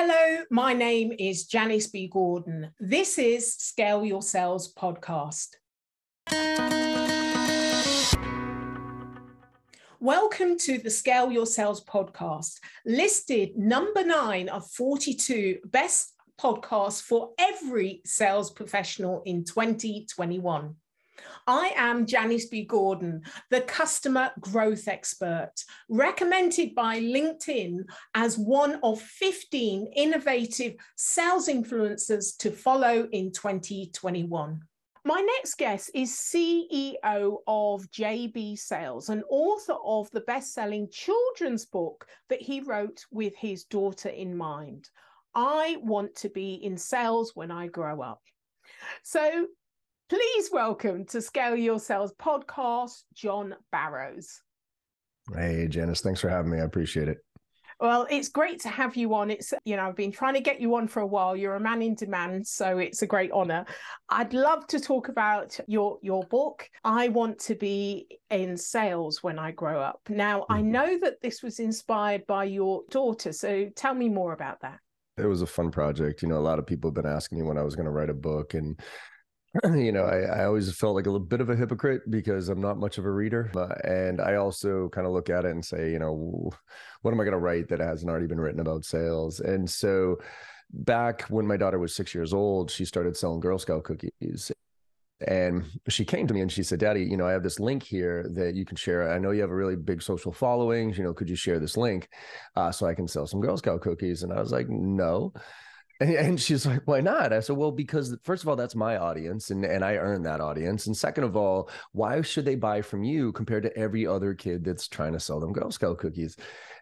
Hello, my name is Janice B. Gordon. This is Scale Your Sales podcast. Welcome to the Scale Your Sales podcast, listed number nine of 42 best podcasts for every sales professional in 2021. I am Janice B. Gordon, the customer growth expert, recommended by LinkedIn as one of 15 innovative sales influencers to follow in 2021. My next guest is CEO of JB Sales, and author of the best selling children's book that he wrote with his daughter in mind. I want to be in sales when I grow up. So please welcome to Scale Your Sales podcast, John Barrows. Hey, Janice, thanks for having me. I appreciate it. Well, it's great to have you on. It's, you know, I've been trying to get you on for a while. You're a man in demand, so it's a great honor. I'd love to talk about your your book. I want to be in sales when I grow up. Now, mm-hmm. I know that this was inspired by your daughter, so tell me more about that. It was a fun project. You know, a lot of people have been asking me when I was going to write a book and you know, I, I always felt like a little bit of a hypocrite because I'm not much of a reader. Uh, and I also kind of look at it and say, you know, what am I going to write that hasn't already been written about sales? And so back when my daughter was six years old, she started selling Girl Scout cookies. And she came to me and she said, Daddy, you know, I have this link here that you can share. I know you have a really big social following. You know, could you share this link uh, so I can sell some Girl Scout cookies? And I was like, no. And she's like, why not? I said, well, because first of all, that's my audience and, and I earn that audience. And second of all, why should they buy from you compared to every other kid that's trying to sell them Girl Scout cookies?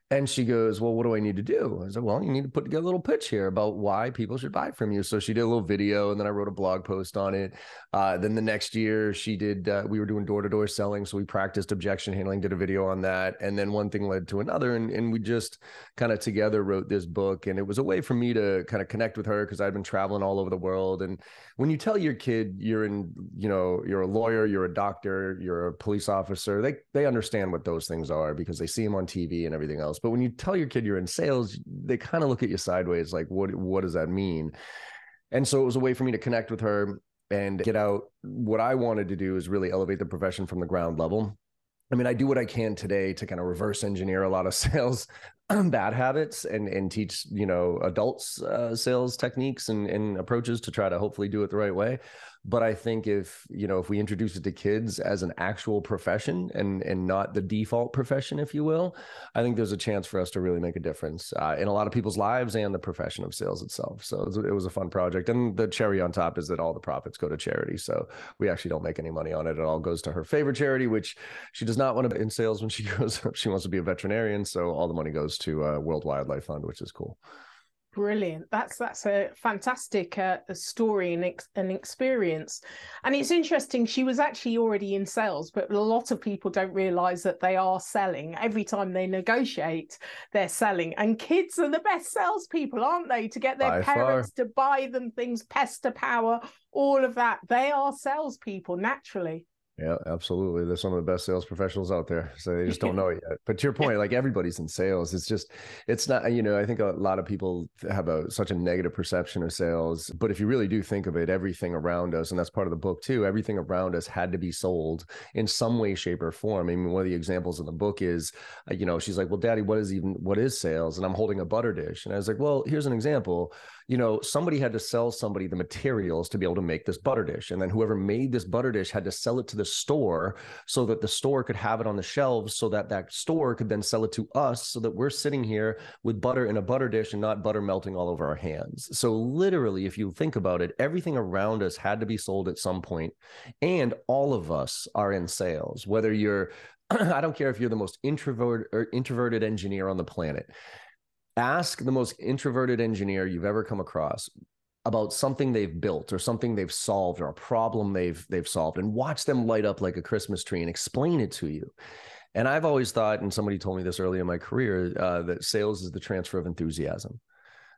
And she goes, Well, what do I need to do? I said, Well, you need to put together a little pitch here about why people should buy from you. So she did a little video and then I wrote a blog post on it. Uh, then the next year, she did, uh, we were doing door to door selling. So we practiced objection handling, did a video on that. And then one thing led to another. And, and we just kind of together wrote this book. And it was a way for me to kind of connect with her because I'd been traveling all over the world. And when you tell your kid you're in, you know, you're a lawyer, you're a doctor, you're a police officer, they, they understand what those things are because they see them on TV and everything else. But when you tell your kid you're in sales, they kind of look at you sideways, like, what what does that mean? And so it was a way for me to connect with her and get out. What I wanted to do is really elevate the profession from the ground level. I mean, I do what I can today to kind of reverse engineer a lot of sales bad habits and and teach you know adults uh, sales techniques and, and approaches to try to hopefully do it the right way. But i think if you know if we introduce it to kids as an actual profession and and not the default profession if you will i think there's a chance for us to really make a difference uh, in a lot of people's lives and the profession of sales itself. So it was, it was, a fun project. And the cherry on top is that all the profits go to charity. So we actually don't make any money on it. It all goes to her favorite charity which she does not want to be in sales when she goes she wants to be a veterinarian. So all the money goes to uh, world wildlife fund which is cool Brilliant. That's that's a fantastic uh, story and ex- an experience. And it's interesting. She was actually already in sales, but a lot of people don't realize that they are selling. Every time they negotiate, they're selling. And kids are the best salespeople, aren't they? To get their By parents far. to buy them things, pester power, all of that. They are salespeople naturally. Yeah, absolutely. They're some of the best sales professionals out there. So they just don't know it yet. But to your point, like everybody's in sales. It's just, it's not, you know, I think a lot of people have a such a negative perception of sales. But if you really do think of it, everything around us, and that's part of the book too, everything around us had to be sold in some way, shape, or form. I mean, one of the examples in the book is, uh, you know, she's like, Well, daddy, what is even what is sales? And I'm holding a butter dish. And I was like, Well, here's an example you know, somebody had to sell somebody the materials to be able to make this butter dish. And then whoever made this butter dish had to sell it to the store so that the store could have it on the shelves so that that store could then sell it to us so that we're sitting here with butter in a butter dish and not butter melting all over our hands. So literally, if you think about it, everything around us had to be sold at some point, And all of us are in sales, whether you're I don't care if you're the most introvert or introverted engineer on the planet ask the most introverted engineer you've ever come across about something they've built or something they've solved or a problem they've they've solved and watch them light up like a christmas tree and explain it to you. And i've always thought and somebody told me this early in my career uh, that sales is the transfer of enthusiasm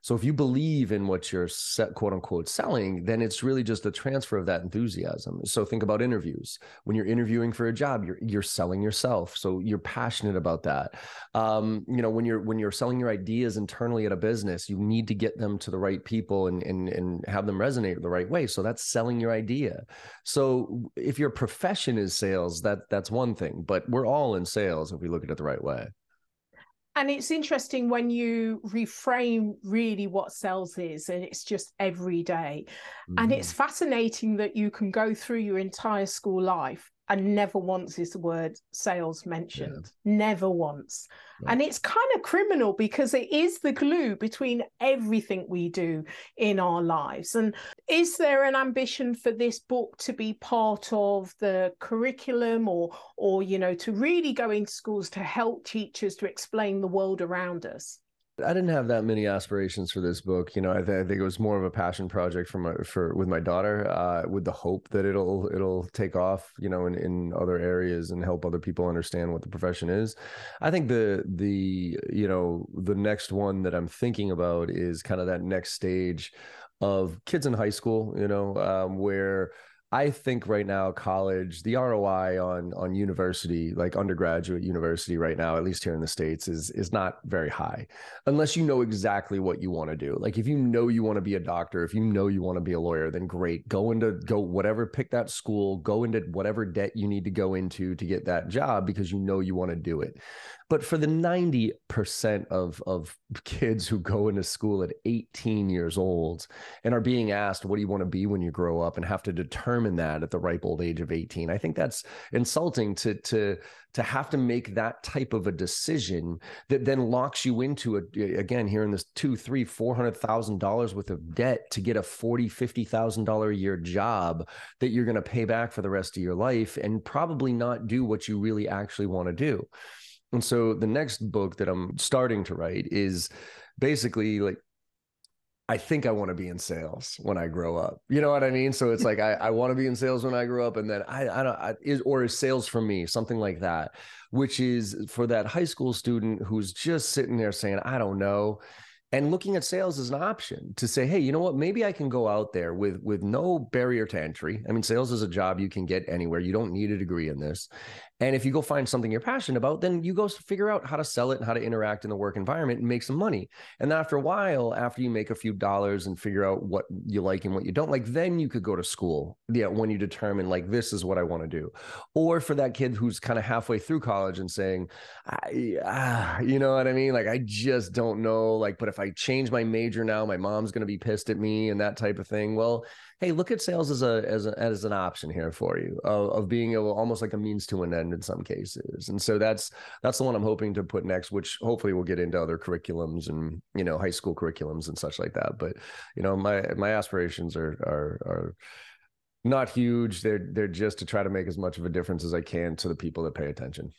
So if you believe in what you're set, quote unquote selling, then it's really just a transfer of that enthusiasm. So think about interviews. When you're interviewing for a job, you're you're selling yourself. So you're passionate about that. Um, you know, when you're when you're selling your ideas internally at a business, you need to get them to the right people and and and have them resonate the right way. So that's selling your idea. So if your profession is sales, that that's one thing, but we're all in sales if we look at it the right way. And it's interesting when you reframe really what sales is, and it's just every day. Mm-hmm. And it's mm-hmm. fascinating that you can go through your entire school life and never once is the word sales mentioned yeah. never once and it's kind of criminal because it is the glue between everything we do in our lives and is there an ambition for this book to be part of the curriculum or or you know to really go into schools to help teachers to explain the world around us I didn't have that many aspirations for this book. You know, I, th- I think it was more of a passion project for my for with my daughter, uh, with the hope that it'll it'll take off. You know, in, in other areas and help other people understand what the profession is. I think the the you know the next one that I'm thinking about is kind of that next stage of kids in high school. You know, um, where I think right now college, the ROI on on university, like undergraduate university right now, at least here in the states, is is not very high, unless you know exactly what you want to do. Like if you know you want to be a doctor, if you know you want to be a lawyer, then great, go into go whatever, pick that school, go into whatever debt you need to go into to get that job because you know you want to do it. But for the 90% of, of kids who go into school at 18 years old and are being asked, what do you want to be when you grow up and have to determine that at the ripe old age of 18, I think that's insulting to, to, to have to make that type of a decision that then locks you into a, again, here in this two, three, four hundred thousand dollars worth of debt to get a forty, fifty thousand dollar a year job that you're going to pay back for the rest of your life and probably not do what you really actually want to do. And so the next book that I'm starting to write is basically like I think I want to be in sales when I grow up. You know what I mean? So it's like I, I want to be in sales when I grow up, and then I I don't I, is or is sales for me something like that, which is for that high school student who's just sitting there saying I don't know, and looking at sales as an option to say hey you know what maybe i can go out there with with no barrier to entry i mean sales is a job you can get anywhere you don't need a degree in this and if you go find something you're passionate about, then you go figure out how to sell it and how to interact in the work environment and make some money. And after a while, after you make a few dollars and figure out what you like and what you don't like, then you could go to school. Yeah, when you determine like this is what I want to do. Or for that kid who's kind of halfway through college and saying, I, ah, you know what I mean? Like I just don't know. Like, but if I change my major now, my mom's going to be pissed at me and that type of thing. Well, hey, look at sales as a as a, as an option here for you of, of being able almost like a means to an end in some cases. And so that's that's the one I'm hoping to put next, which hopefully we'll get into other curriculums and you know high school curriculums and such like that. But you know my my aspirations are are are not huge. They're they're just to try to make as much of a difference as I can to the people that pay attention.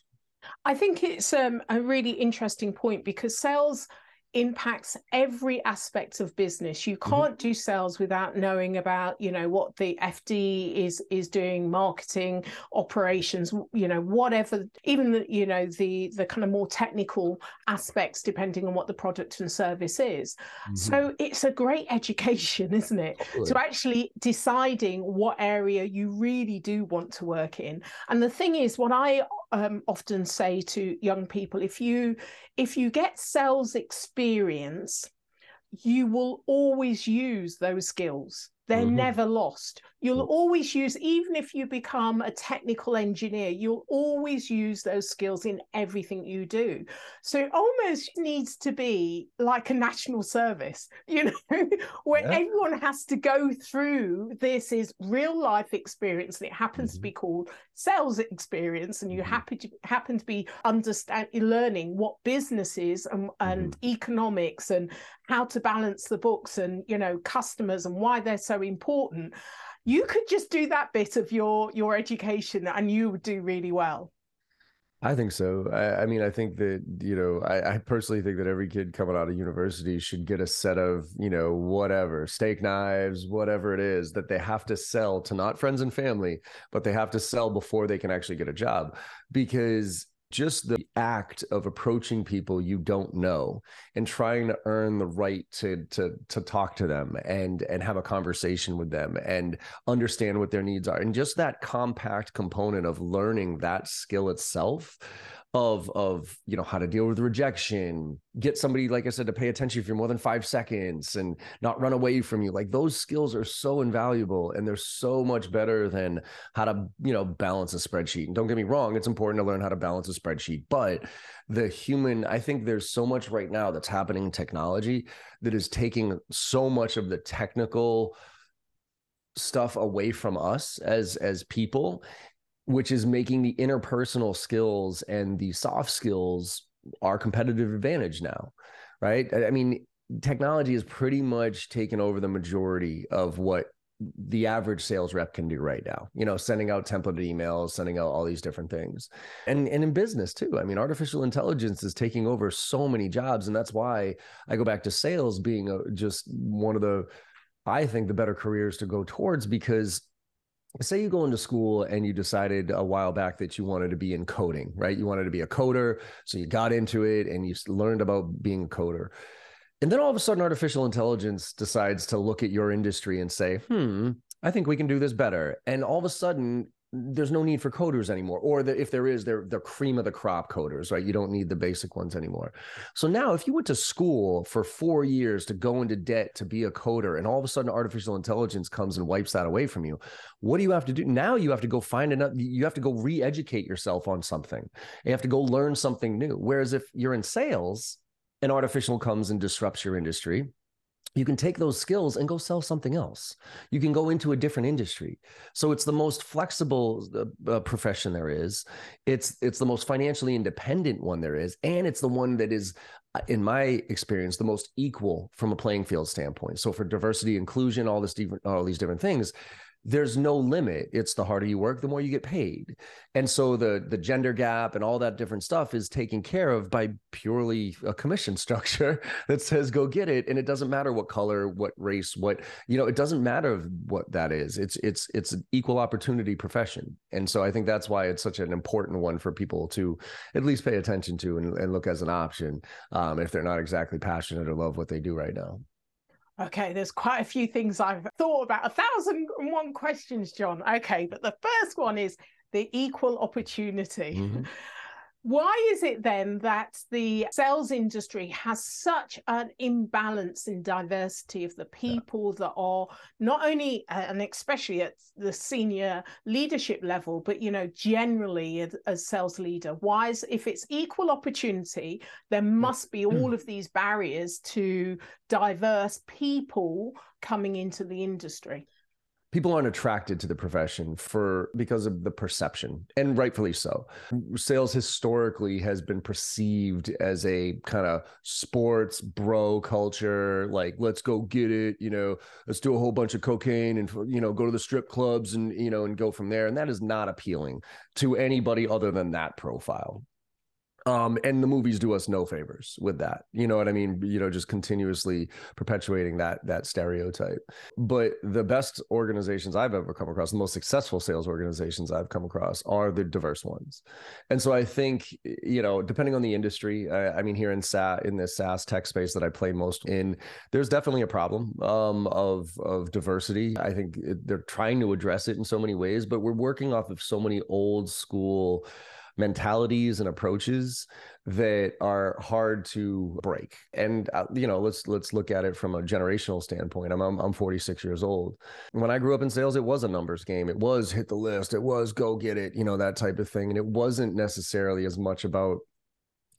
I think it's um, a really interesting point because sales impacts every aspect of business you mm-hmm. can't mm-hmm. do sales without knowing about you know what the fd is is doing marketing operations you know whatever even the you know the the kind of more technical aspects depending on what the product and service is mm-hmm. so it's a great education isn't it to actually deciding what area you really do want to work in and the thing is what i um, often say to young people if you if you get sales experience you will always use those skills they're mm-hmm. never lost. You'll mm. always use, even if you become a technical engineer, you'll always use those skills in everything you do. So it almost needs to be like a national service, you know, where yeah. everyone has to go through this is real life experience, and it happens mm-hmm. to be called sales experience, and you mm-hmm. happen to happen to be understand learning what business is and, and mm-hmm. economics and how to balance the books and you know customers and why they're so important you could just do that bit of your your education and you would do really well I think so. I, I, mean, I think that, you know, I, I, personally think that every kid coming out of university should get a set of, you know, whatever, steak knives, whatever it is that they have to sell to not friends and family, but they have to sell before they can actually get a job. Because just the act of approaching people you don't know and trying to earn the right to to to talk to them and and have a conversation with them and understand what their needs are. And just that compact component of learning that skill itself of of you know how to deal with rejection get somebody like i said to pay attention for more than five seconds and not run away from you. Like those skills are so invaluable and they're so much better than how to you know balance a spreadsheet. And don't get me wrong it's important to learn how to balance a spreadsheet but the human i think there's so much right now that's happening in technology that is taking so much of the technical stuff away from us as as people which is making the interpersonal skills and the soft skills our competitive advantage now right? I mean technology has pretty much taken over the majority of what the average sales rep can do right now you know sending out templated emails sending out all these different things. And and in business too i mean artificial intelligence is taking over so many jobs and that's why i go back to sales being a, just one of the i think the better careers to go towards because say you go into school and you decided a while back that you wanted to be in coding, right? You wanted to be a coder. So you got into it and you learned about being a coder. And then all of a sudden, artificial intelligence decides to look at your industry and say, hmm, I think we can do this better. And all of a sudden, there's no need for coders anymore or the, if there is they're the cream of the crop coders right? You don't need the basic ones anymore. So now if you went to school for four years to go into debt to be a coder and all of a sudden artificial intelligence comes and wipes that away from you what do you have to do? Now you have to go find another you have to go re-educate yourself on something. You have to go learn something new. Whereas if you're in sales and artificial comes and disrupts your industry you can take those skills and go sell something else. You can go into a different industry. So it's the most flexible uh, uh, profession there is. It's it's the most financially independent one there is, and it's the one that is, uh, in my experience, the most equal from a playing field standpoint. So for diversity, inclusion, all this different, all these different things, there's no limit. It's the harder you work the more you get paid. And so the the gender gap and all that different stuff is taken care of by purely a commission structure that says go get it. And it doesn't matter what color what race what you know it doesn't matter what that is. It's it's it's an equal opportunity profession. And so i think that's why it's such an important one for people to at least pay attention to and, and look as an option um, if they're not exactly passionate or love what they do right now Okay, there's quite a few things I've thought about. A thousand and one questions, John. Okay, but the first one is the equal opportunity. Mm-hmm. Why is it then that the sales industry has such an imbalance in diversity of the people yeah. that are not only uh, and especially at the senior leadership level, but you know generally as, as sales leader? Why is if it's equal opportunity, there must be all of these barriers to diverse people coming into the industry? People aren't attracted to the profession for because of the perception and rightfully so. Sales historically has been perceived as a kind of sports bro culture like let's go get it you know let's do a whole bunch of cocaine and you know go to the strip clubs and you know and go from there and that is not appealing to anybody other than that profile um, and the movies do us no favors with that. You know what I mean? You know, just continuously perpetuating that that stereotype. But the best organizations I've ever come across, the most successful sales organizations I've come across, are the diverse ones. And so I think, you know, depending on the industry, I, I mean, here in SaaS in this SaaS tech space that I play most in, there's definitely a problem um, of of diversity. I think they're trying to address it in so many ways, but we're working off of so many old school mentalities and approaches that are hard to break. And uh, you know let's let's look at it from a generational standpoint. I'm, I'm i'm 46 years old. When i grew up in sales it was a numbers game. It was hit the list. It was go get it you know that type of thing. And it wasn't necessarily as much about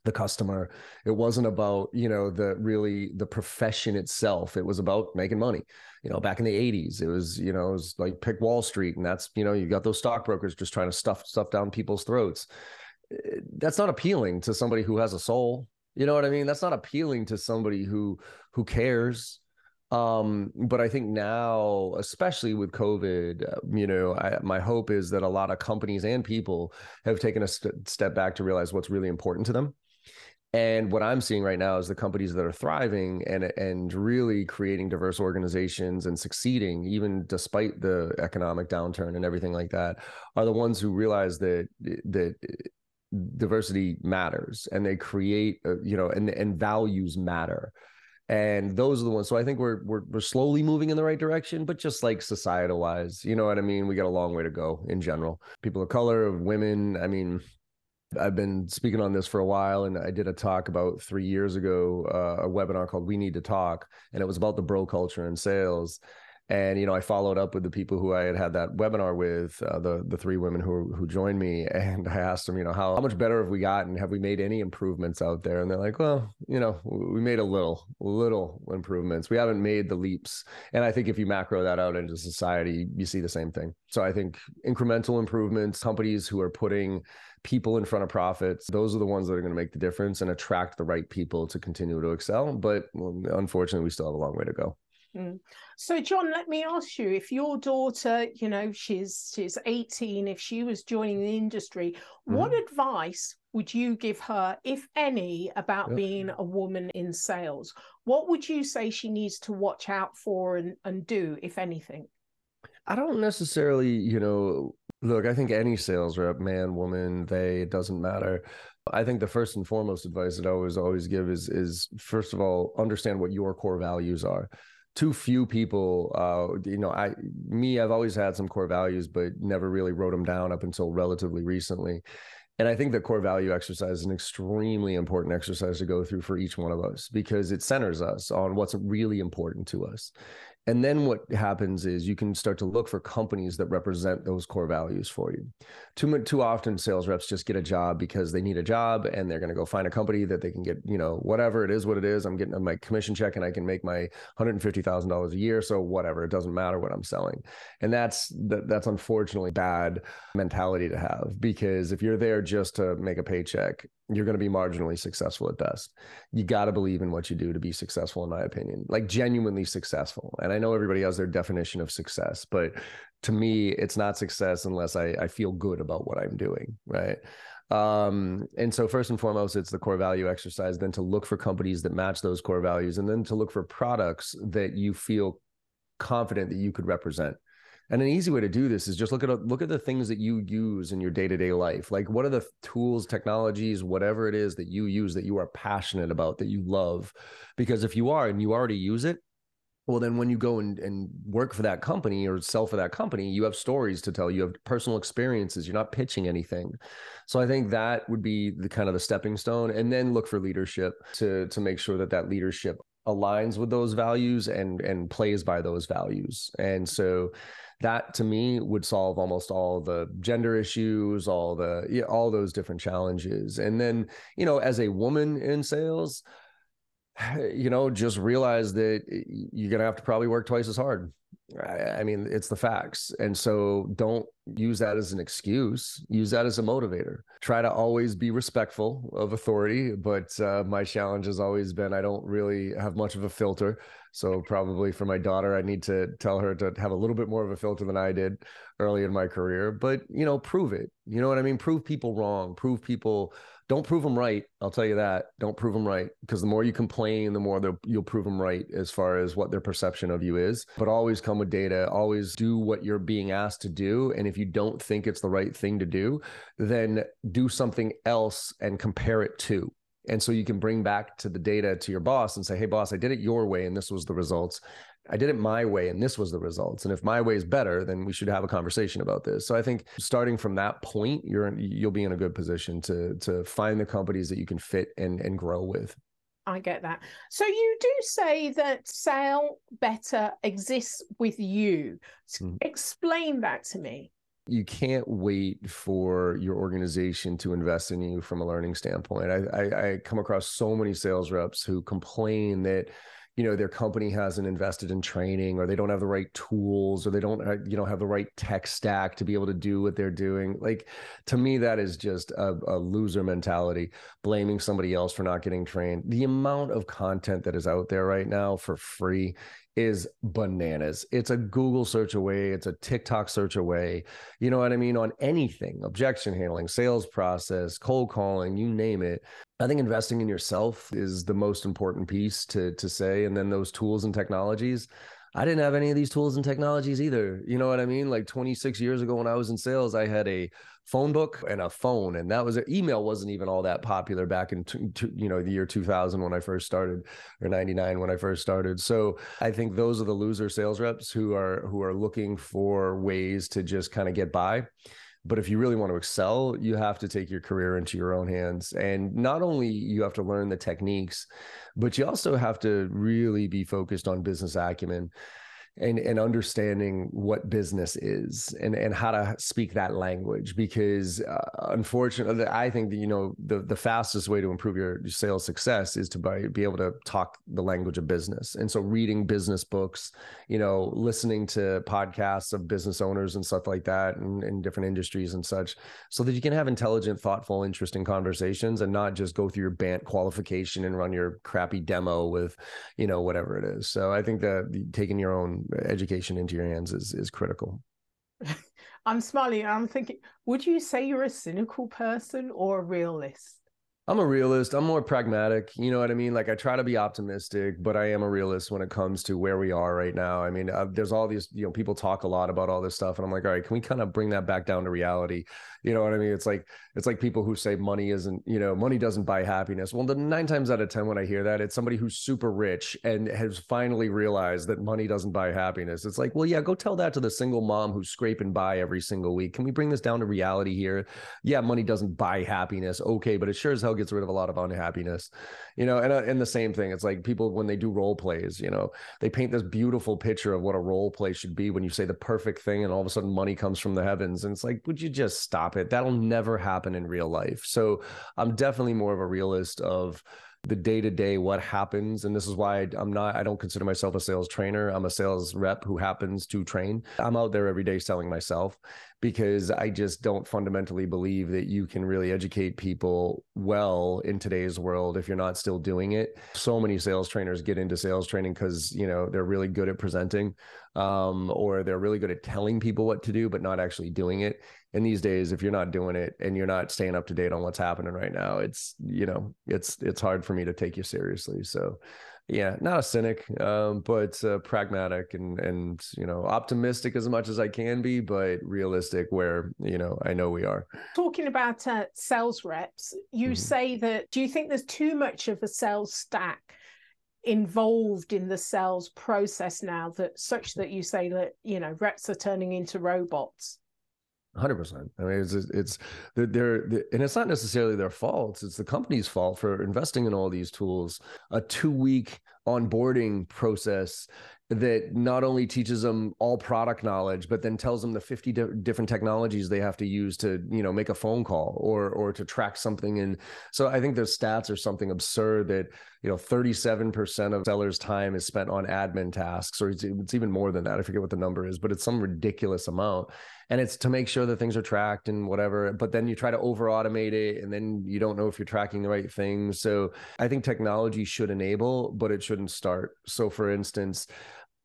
the customer. It wasn't about you know the really the profession itself. It was about making money you know back in the 80s it was you know it was like pick wall street and that's you know you got those stockbrokers just trying to stuff stuff down people's throats. Eh, that's not appealing to somebody who has a soul you know what i mean? That's not appealing to somebody who who cares. Um but i think now especially with covid uh, you know I, my hope is that a lot of companies and people have taken a st- step back to realize what's really important to them and what I'm seeing right now is the companies that are thriving and and really creating diverse organizations and succeeding, even despite the economic downturn and everything like that, are the ones who realize that that diversity matters and they create uh, you know and and values matter. And those are the ones so i think we're, we're we're slowly moving in the right direction but just like societal wise you know what i mean? We got a long way to go in general. People of color women i mean I've been speaking on this for a while, and I did a talk about three years ago, uh, a webinar called "We Need to Talk," and it was about the bro culture in sales. And you know, I followed up with the people who I had had that webinar with, uh, the the three women who who joined me, and I asked them, you know, how, how much better have we gotten? Have we made any improvements out there? And they're like, well, you know, we made a little, little improvements. We haven't made the leaps. And I think if you macro that out into society, you see the same thing. So I think incremental improvements, companies who are putting people in front of profits, those are the ones that are going to make the difference and attract the right people to continue to excel. But well, unfortunately, we still have a long way to go. Mm. So, John, let me ask you: if your daughter, you know, she's she's eighteen, if she was joining the industry, mm-hmm. what advice would you give her, if any, about yep. being a woman in sales? What would you say she needs to watch out for and, and do, if anything? I don't necessarily, you know, look, I think any sales rep, man, woman, they, it doesn't matter. I think the first and foremost advice that I always always give is is first of all, understand what your core values are too few people uh, you know i me i've always had some core values but never really wrote them down up until relatively recently. And i think the core value exercise is an extremely important exercise to go through for each one of us because it centers us on what's really important to us and then what happens is you can start to look for companies that represent those core values for you. Too too often sales reps just get a job because they need a job and they're going to go find a company that they can get, you know, whatever it is what it is. I'm getting my commission check and I can make my $150,000 a year, so whatever, it doesn't matter what I'm selling. And that's that, that's unfortunately bad mentality to have because if you're there just to make a paycheck, you're going to be marginally successful at best. You got to believe in what you do to be successful, in my opinion, like genuinely successful. And I know everybody has their definition of success, but to me, it's not success unless I, I feel good about what I'm doing. Right. Um, and so first and foremost, it's the core value exercise, then to look for companies that match those core values, and then to look for products that you feel confident that you could represent. And an easy way to do this is just look at look at the things that you use in your day-to-day life. Like what are the tools, technologies, whatever it is that you use that you are passionate about, that you love? Because if you are and you already use it, well then when you go and, and work for that company or sell for that company you have stories to tell. You have personal experiences. You're not pitching anything. So i think that would be the kind of the stepping stone and then look for leadership to to make sure that that leadership aligns with those values and and plays by those values. And so that to me would solve almost all the gender issues all the yeah, all those different challenges. And then you know as a woman in sales you know just realize that you're going to have to probably work twice as hard I mean, it's the facts. And so don't use that as an excuse. Use that as a motivator. Try to always be respectful of authority. But uh, my challenge has always been I don't really have much of a filter. So probably for my daughter, I need to tell her to have a little bit more of a filter than I did early in my career. But, you know, prove it. You know what I mean? Prove people wrong. Prove people don't prove them right. I'll tell you that. Don't prove them right because the more you complain, the more you'll prove them right as far as what their perception of you is. But always come with data. Always do what you're being asked to do. And if you don't think it's the right thing to do, then do something else and compare it to. And so you can bring back to the data to your boss and say, hey, boss, I did it your way and this was the results. I did it my way and this was the results. And if my way is better, then we should have a conversation about this. So I think starting from that point, you're in, you'll be in a good position to to find the companies that you can fit and and grow with. I get that. So you do say that sale better exists with you. Mm-hmm. Explain that to me. You can't wait for your organization to invest in you from a learning standpoint. I, I, I come across so many sales reps who complain that you know their company hasn't invested in training or they don't have the right tools or they don't uh, you know have the right tech stack to be able to do what they're doing. Like to me that is just a, a loser mentality blaming somebody else for not getting trained. The amount of content that is out there right now for free is bananas. It's a Google search away, it's a TikTok search away. You know what I mean? On anything, objection handling, sales process, cold calling, you name it. I think investing in yourself is the most important piece to to say and then those tools and technologies I didn't have any of these tools and technologies either. You know what I mean? Like 26 years ago when I was in sales, I had a phone book and a phone and that was it. email wasn't even all that popular back in t- t- you know the year 2000 when I first started or 99 when I first started. So I think those are the loser sales reps who are who are looking for ways to just kind of get by. But if you really want to excel, you have to take your career into your own hands. And not only you have to learn the techniques, but you also have to really be focused on business acumen and and understanding what business is and and how to speak that language because uh, unfortunately i think that you know the the fastest way to improve your, sales success is to by, be able to talk the language of business. And so reading business books you know listening to podcasts of business owners and stuff like that and in different industries and such so that you can have intelligent thoughtful interesting conversations and not just go through your BANT qualification and run your crappy demo with you know whatever it is. So i think that taking your own education into your hands is is critical. I'm smiling. I'm thinking, would you say you're a cynical person or a realist? I'm a realist. I'm more pragmatic. You know what I mean? Like I try to be optimistic, but I am a realist when it comes to where we are right now. I mean, uh, there's all these, you know, people talk a lot about all this stuff, and I'm like, all right, can we kind of bring that back down to reality? You know what I mean? It's like it's like people who say money isn't, you know, money doesn't buy happiness. Well, the nine times out of ten when I hear that, it's somebody who's super rich and has finally realized that money doesn't buy happiness. It's like, well, yeah, go tell that to the single mom who's scraping by every single week. Can we bring this down to reality here? Yeah, money doesn't buy happiness. Okay, but it sure as hell gets rid of a lot of unhappiness, you know. And uh, and the same thing, it's like people when they do role plays, you know, they paint this beautiful picture of what a role play should be when you say the perfect thing, and all of a sudden money comes from the heavens, and it's like, would you just stop it? That'll never happen in real life. So I'm definitely more of a realist of the day to day what happens and this is why i'm not i don't consider myself a sales trainer. I'm a sales rep who happens to train. I'm out there every day selling myself because i just don't fundamentally believe that you can really educate people well in today's world if you're not still doing it. So many sales trainers get into sales training because you know they're really good at presenting um, or they're really good at telling people what to do but not actually doing it and these days if you're not doing it and you're not staying up to date on what's happening right now it's you know it's it's hard for me to take you seriously. So yeah not a cynic um, but uh, pragmatic and and you know optimistic as much as i can be but realistic where you know i know we are. Talking about uh, sales reps you mm-hmm. say that do you think there's too much of a sales stack involved in the sales process now that such that you say that you know reps are turning into robots Hundred percent. I mean, it's it's they're, they're and it's not necessarily their fault. It's the company's fault for investing in all these tools. A two week onboarding process that not only teaches them all product knowledge but then tells them the 50 di- different technologies they have to use to you know make a phone call or or to track something. And so i think the stats are something absurd that you know 37% of sellers time is spent on admin tasks or it's, it's even more than that. I forget what the number is but it's some ridiculous amount. And it's to make sure that things are tracked and whatever but then you try to over automate it and then you don't know if you're tracking the right things so i think technology should enable but it shouldn't start so for instance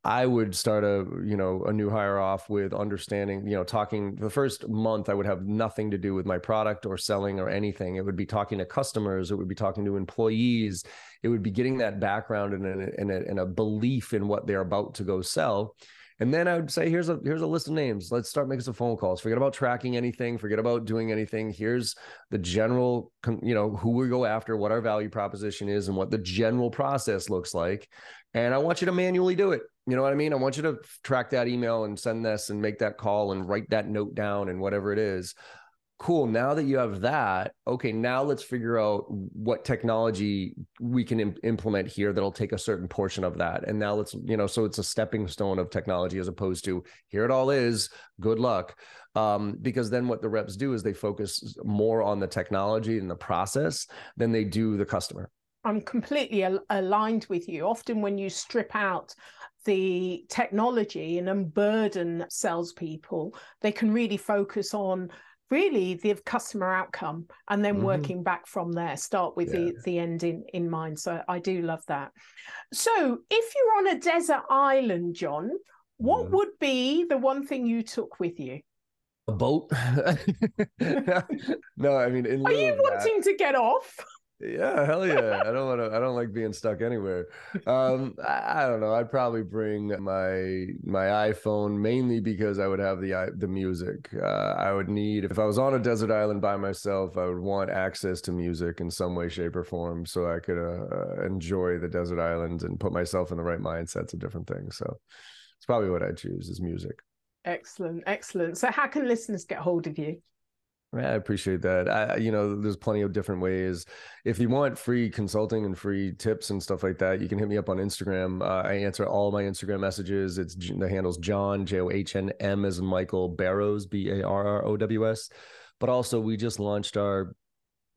I would start a you know a new hire off with understanding you know talking the first month I would have nothing to do with my product or selling or anything. It would be talking to customers. It would be talking to employees. It would be getting that background and a, and a, and a belief in what they're about to go sell. And then I would say, here's a here's a list of names. Let's start making some phone calls. Forget about tracking anything. Forget about doing anything. Here's the general, you know, who we go after, what our value proposition is, and what the general process looks like. And I want you to manually do it. You know what I mean? I want you to track that email and send this and make that call and write that note down and whatever it is. Cool. Now that you have that, okay, now let's figure out what technology we can Im- implement here that'll take a certain portion of that. And now let's, you know, so it's a stepping stone of technology as opposed to here it all is, good luck. Um, because then what the reps do is they focus more on the technology and the process than they do the customer. I'm completely al- aligned with you. Often, when you strip out the technology and unburden salespeople, they can really focus on really the customer outcome and then mm-hmm. working back from there start with yeah. the the end in in mind so i do love that so if you're on a desert island john what mm-hmm. would be the one thing you took with you a boat no i mean are you wanting that, to get off Yeah, hell yeah. I don't want to I don't like being stuck anywhere. Um I, I, don't know. I'd probably bring my my iPhone mainly because I would have the the music. Uh, I would need if I was on a desert island by myself, I would want access to music in some way shape or form so I could uh, enjoy the desert island and put myself in the right mindsets of different things. So it's probably what I choose is music. Excellent, excellent. So how can listeners get hold of you? I appreciate that. I, you know, there's plenty of different ways. If you want free consulting and free tips and stuff like that, you can hit me up on Instagram. Uh, I answer all my Instagram messages. It's the handle's John J O H N M as Michael Barrows B A R R O W S. But also, we just launched our.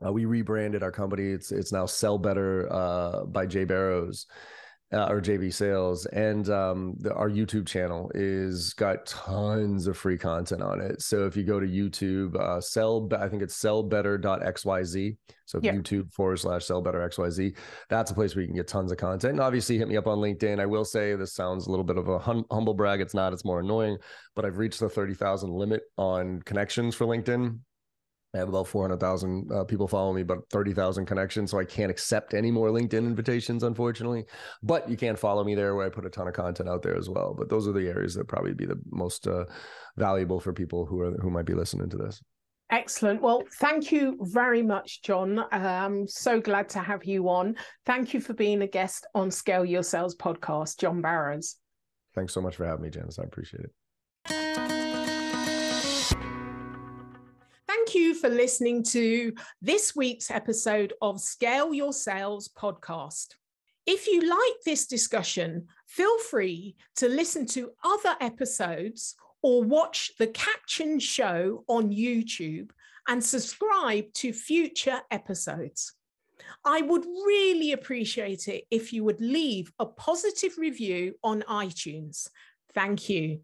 Uh, we rebranded our company. It's it's now Sell Better uh, by Jay Barrows uh, or JB Sales, and um, the, our YouTube channel is got tons of free content on it. So if you go to YouTube, uh, sell, I think it's sellbetter.xyz. So yeah. YouTube forward slash sellbetterxyz, that's a place where you can get tons of content. And obviously, hit me up on LinkedIn. I will say this sounds a little bit of a hum- humble brag. It's not. It's more annoying. But I've reached the thirty thousand limit on connections for LinkedIn. I have about 400,000 uh, people follow me, but 30,000 connections. So I can't accept any more LinkedIn invitations, unfortunately. But you can follow me there where I put a ton of content out there as well. But those are the areas that probably be the most uh, valuable for people who are who might be listening to this. Excellent. Well, thank you very much, John. I'm so glad to have you on. Thank you for being a guest on Scale Your Sales podcast, John Barrows. Thanks so much for having me, Janice. I appreciate it. You for listening to this week's episode of Scale Your Sales podcast. If you like this discussion, feel free to listen to other episodes or watch the caption show on YouTube and subscribe to future episodes. I would really appreciate it if you would leave a positive review on iTunes. Thank you.